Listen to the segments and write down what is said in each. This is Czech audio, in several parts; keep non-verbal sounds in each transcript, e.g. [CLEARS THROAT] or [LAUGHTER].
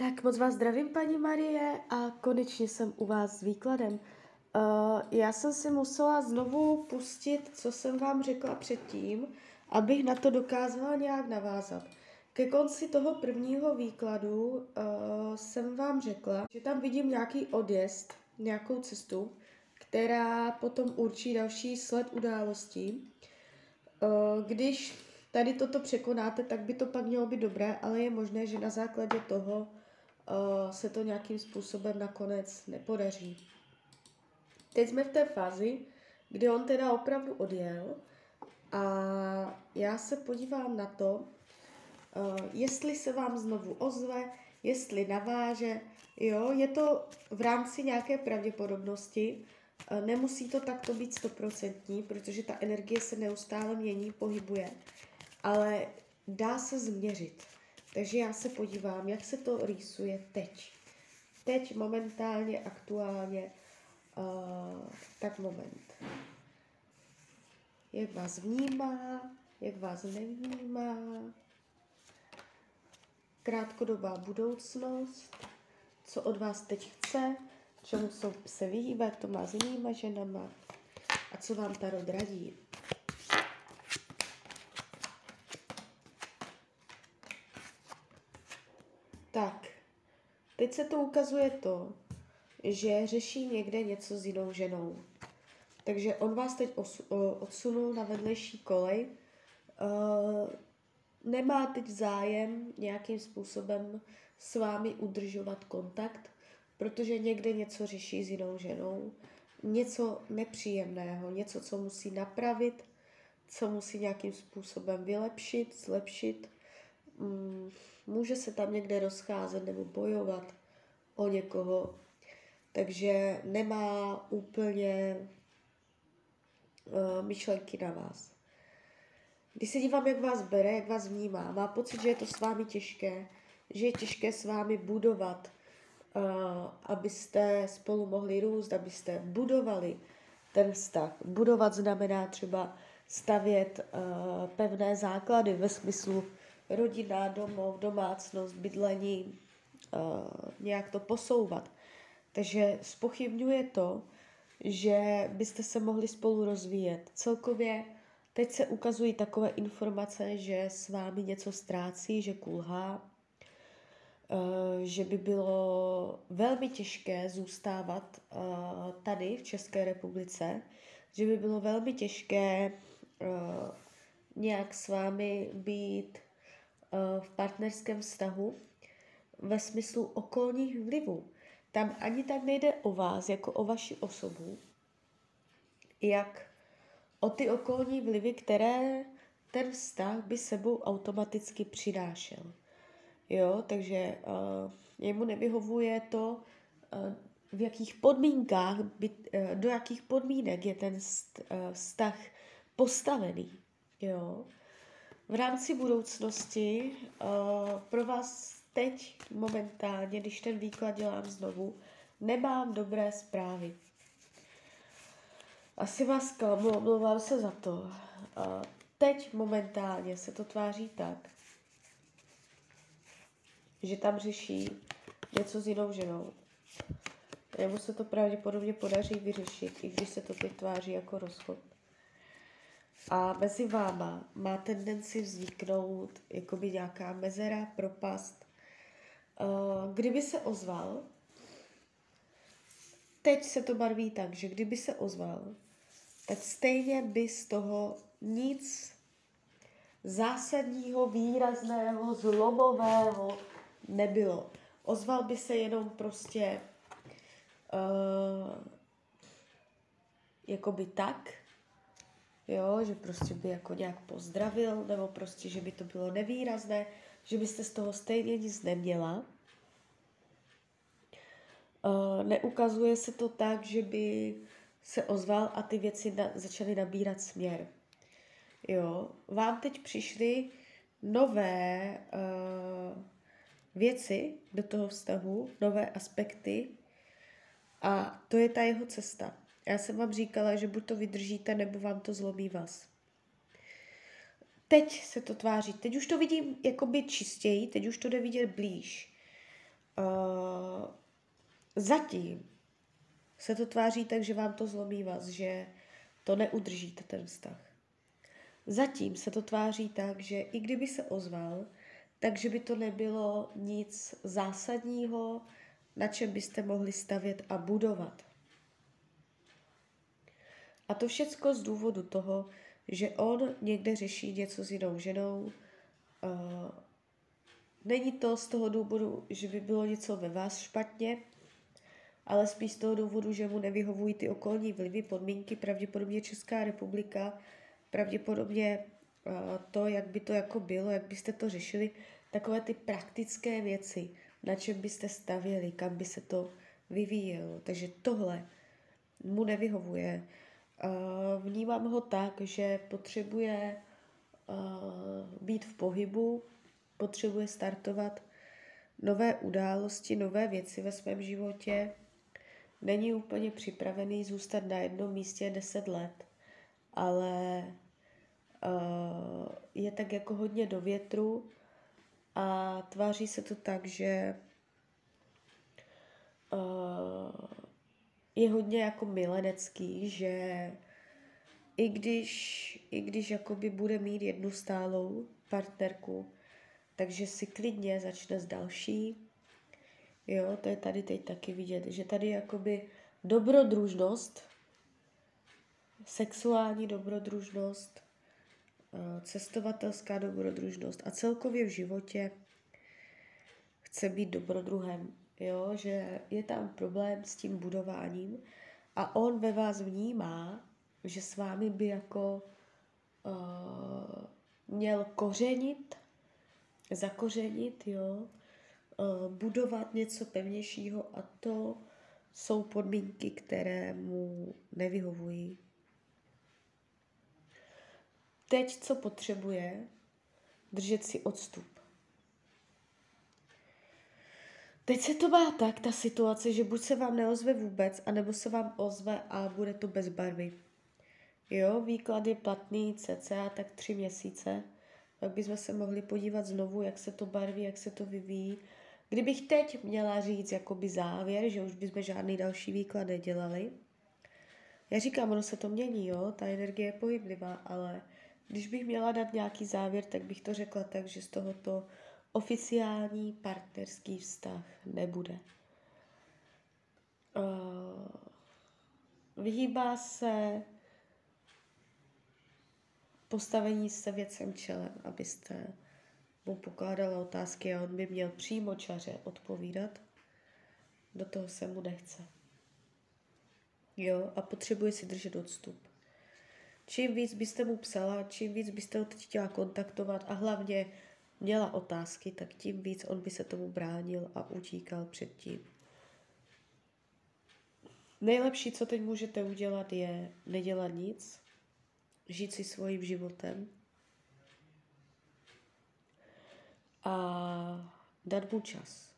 Tak moc vás zdravím, paní Marie, a konečně jsem u vás s výkladem. Uh, já jsem si musela znovu pustit, co jsem vám řekla předtím, abych na to dokázala nějak navázat. Ke konci toho prvního výkladu uh, jsem vám řekla, že tam vidím nějaký odjezd, nějakou cestu, která potom určí další sled událostí. Uh, když tady toto překonáte, tak by to pak mělo být dobré, ale je možné, že na základě toho se to nějakým způsobem nakonec nepodaří. Teď jsme v té fázi, kdy on teda opravdu odjel a já se podívám na to, uh, jestli se vám znovu ozve, jestli naváže, jo, je to v rámci nějaké pravděpodobnosti, uh, nemusí to takto být stoprocentní, protože ta energie se neustále mění, pohybuje, ale dá se změřit. Takže já se podívám, jak se to rýsuje teď. Teď momentálně, aktuálně, uh, tak moment. Jak vás vnímá, jak vás nevnímá. Krátkodobá budoucnost, co od vás teď chce, čemu se vyhýbá, jak to má s jinýma ženama a co vám Tarot radí. Tak, teď se to ukazuje to, že řeší někde něco s jinou ženou. Takže on vás teď odsunul na vedlejší kolej, uh, nemá teď zájem nějakým způsobem s vámi udržovat kontakt, protože někde něco řeší s jinou ženou, něco nepříjemného, něco, co musí napravit, co musí nějakým způsobem vylepšit, zlepšit. Mm, může se tam někde rozcházet nebo bojovat o někoho, takže nemá úplně uh, myšlenky na vás. Když se dívám, jak vás bere, jak vás vnímá, má pocit, že je to s vámi těžké, že je těžké s vámi budovat, uh, abyste spolu mohli růst, abyste budovali ten vztah. Budovat znamená třeba stavět uh, pevné základy ve smyslu rodina, domov, domácnost, bydlení, uh, nějak to posouvat. Takže spochybňuje to, že byste se mohli spolu rozvíjet. Celkově teď se ukazují takové informace, že s vámi něco ztrácí, že kulhá, uh, že by bylo velmi těžké zůstávat uh, tady v České republice, že by bylo velmi těžké nějak s vámi být Eh, v partnerském vztahu ve smyslu okolních vlivů. Tam ani tak nejde o vás, jako o vaši osobu, jak o ty okolní vlivy, které ten vztah by sebou automaticky přinášel. Jo, takže uh, jemu nevyhovuje to, uh, v jakých podmínkách, by, uh, do jakých podmínek je ten vztah postavený. Jo. V rámci budoucnosti uh, pro vás teď momentálně, když ten výklad dělám znovu, nemám dobré zprávy. Asi vás klamu, omlouvám se za to. Uh, teď momentálně se to tváří tak, že tam řeší něco s jinou ženou. Jemu se to pravděpodobně podaří vyřešit, i když se to teď tváří jako rozchod. A mezi váma má tendenci vzniknout jakoby nějaká mezera, propast. Uh, kdyby se ozval, teď se to barví tak, že kdyby se ozval, tak stejně by z toho nic zásadního, výrazného, zlomového nebylo. Ozval by se jenom prostě uh, jakoby tak, jo, že prostě by jako nějak pozdravil, nebo prostě, že by to bylo nevýrazné, že byste z toho stejně nic neměla. Uh, neukazuje se to tak, že by se ozval a ty věci na, začaly nabírat směr. Jo, vám teď přišly nové uh, věci do toho vztahu, nové aspekty a to je ta jeho cesta. Já jsem vám říkala, že buď to vydržíte, nebo vám to zlomí vás. Teď se to tváří, teď už to vidím jakoby čistěji, teď už to jde vidět blíž. zatím se to tváří tak, že vám to zlomí vás, že to neudržíte ten vztah. Zatím se to tváří tak, že i kdyby se ozval, takže by to nebylo nic zásadního, na čem byste mohli stavět a budovat. A to všecko z důvodu toho, že on někde řeší něco s jinou ženou. Není to z toho důvodu, že by bylo něco ve vás špatně, ale spíš z toho důvodu, že mu nevyhovují ty okolní vlivy, podmínky, pravděpodobně Česká republika, pravděpodobně to, jak by to jako bylo, jak byste to řešili, takové ty praktické věci, na čem byste stavěli, kam by se to vyvíjelo. Takže tohle mu nevyhovuje. Uh, vnímám ho tak, že potřebuje uh, být v pohybu, potřebuje startovat nové události, nové věci ve svém životě. Není úplně připravený zůstat na jednom místě 10 let, ale uh, je tak jako hodně do větru a tváří se to tak, že je hodně jako milenecký, že i když, i když jakoby bude mít jednu stálou partnerku, takže si klidně začne s další. Jo, to je tady teď taky vidět, že tady jakoby dobrodružnost, sexuální dobrodružnost, eh, cestovatelská dobrodružnost a celkově v životě chce být dobrodruhem jo, že je tam problém s tím budováním a on ve vás vnímá, že s vámi by jako uh, měl kořenit, zakořenit, jo, uh, budovat něco pevnějšího a to jsou podmínky, které mu nevyhovují. Teď, co potřebuje, držet si odstup. Teď se to má tak, ta situace, že buď se vám neozve vůbec, anebo se vám ozve a bude to bez barvy. Jo, výklad je platný cca tak tři měsíce. Pak bychom se mohli podívat znovu, jak se to barví, jak se to vyvíjí. Kdybych teď měla říct jakoby závěr, že už bychom žádný další výklad nedělali, já říkám, ono se to mění, jo, ta energie je pohyblivá, ale když bych měla dát nějaký závěr, tak bych to řekla tak, že z tohoto oficiální partnerský vztah nebude. Uh, vyhýbá se postavení se věcem čelem, abyste mu pokládala otázky a on by měl přímo čaře odpovídat. Do toho se mu nechce. Jo, a potřebuje si držet odstup. Čím víc byste mu psala, čím víc byste ho teď chtěla kontaktovat a hlavně měla otázky, tak tím víc on by se tomu bránil a utíkal před tím. Nejlepší, co teď můžete udělat, je nedělat nic, žít si svým životem a dát mu čas.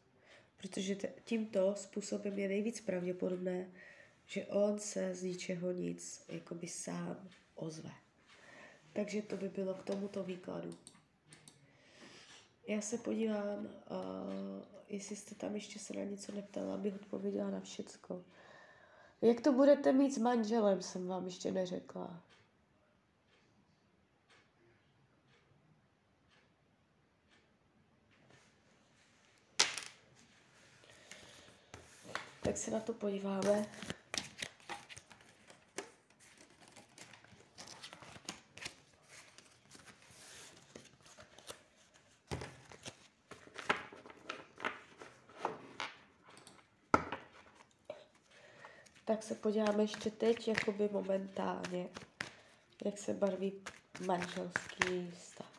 Protože tímto způsobem je nejvíc pravděpodobné, že on se z ničeho nic jakoby sám ozve. Takže to by bylo k tomuto výkladu. Já se podívám, uh, jestli jste tam ještě se na něco neptala, abych odpověděla na všecko. Jak to budete mít s manželem, jsem vám ještě neřekla. Tak se na to podíváme. Se podíváme ještě teď, jakoby momentálně, jak se barví manželský vztah.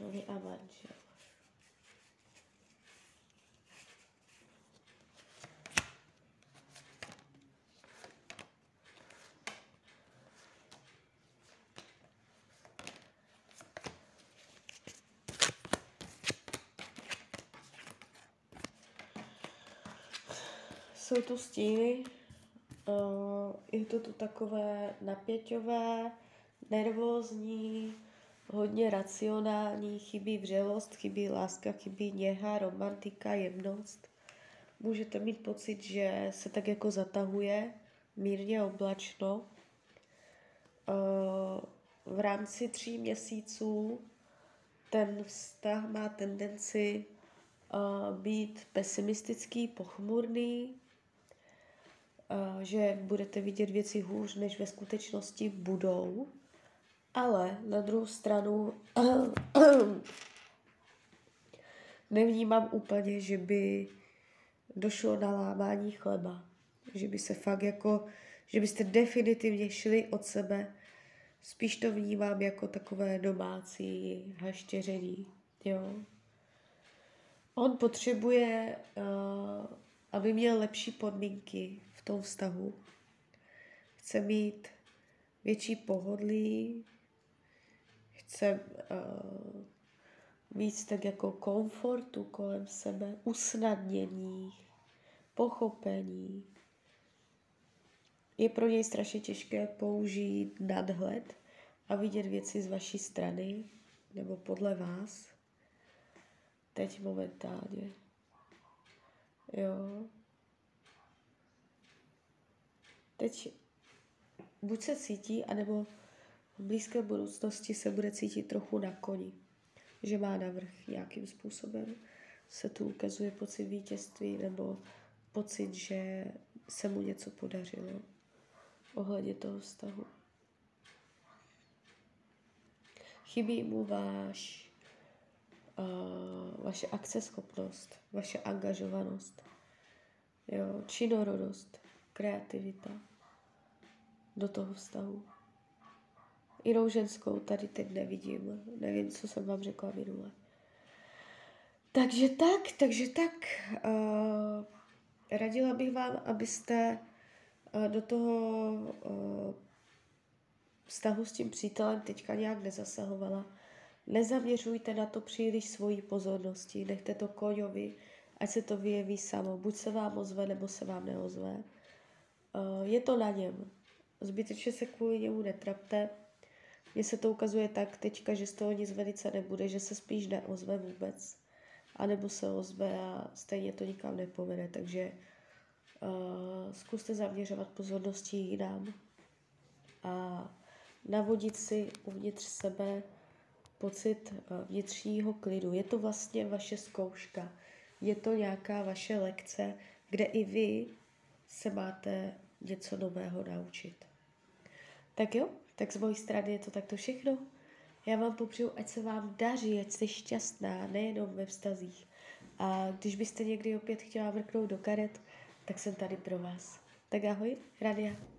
Vy a manžel. Jsou tu stíny, uh, je to tu takové napěťové, nervózní, hodně racionální, chybí vřelost, chybí láska, chybí něha, romantika, jemnost. můžete mít pocit, že se tak jako zatahuje, mírně oblačno. Uh, v rámci tří měsíců ten vztah má tendenci uh, být pesimistický, pochmurný, že budete vidět věci hůř, než ve skutečnosti budou. Ale na druhou stranu [CLEARS THROAT] nevnímám úplně, že by došlo na lámání chleba. Že by se fakt jako, že byste definitivně šli od sebe. Spíš to vnímám jako takové domácí haštěření. Jo. On potřebuje, uh, aby měl lepší podmínky tom vztahu. Chce mít větší pohodlí, chce uh, víc tak jako komfortu kolem sebe, usnadnění, pochopení. Je pro něj strašně těžké použít nadhled a vidět věci z vaší strany nebo podle vás. Teď momentálně. Jo. Teď buď se cítí, anebo v blízké budoucnosti se bude cítit trochu na koni že má navrh nějakým způsobem. Se tu ukazuje pocit vítězství nebo pocit, že se mu něco podařilo ohledně toho vztahu. Chybí mu váš, uh, vaše akceschopnost, vaše angažovanost, jo, činorodost, kreativita do toho vztahu jinou ženskou tady teď nevidím. Nevím, co jsem vám řekla minule. Takže tak, takže tak. Uh, radila bych vám, abyste uh, do toho uh, vztahu s tím přítelem teďka nějak nezasahovala. Nezaměřujte na to příliš svojí pozornosti, nechte to koňovi, ať se to vyjeví samo. Buď se vám ozve, nebo se vám neozve. Uh, je to na něm. Zbytečně se kvůli němu netrapte. Mně se to ukazuje tak teďka, že z toho nic velice nebude, že se spíš neozve vůbec. A nebo se ozve a stejně to nikam nepovede, takže uh, zkuste zaměřovat pozornosti jinam a navodit si uvnitř sebe pocit uh, vnitřního klidu. Je to vlastně vaše zkouška, je to nějaká vaše lekce, kde i vy se máte něco nového naučit. Tak jo, tak z mojí strany je to takto všechno. Já vám popřeju, ať se vám daří, ať jste šťastná, nejenom ve vztazích. A když byste někdy opět chtěla vrknout do karet, tak jsem tady pro vás. Tak ahoj, Radia.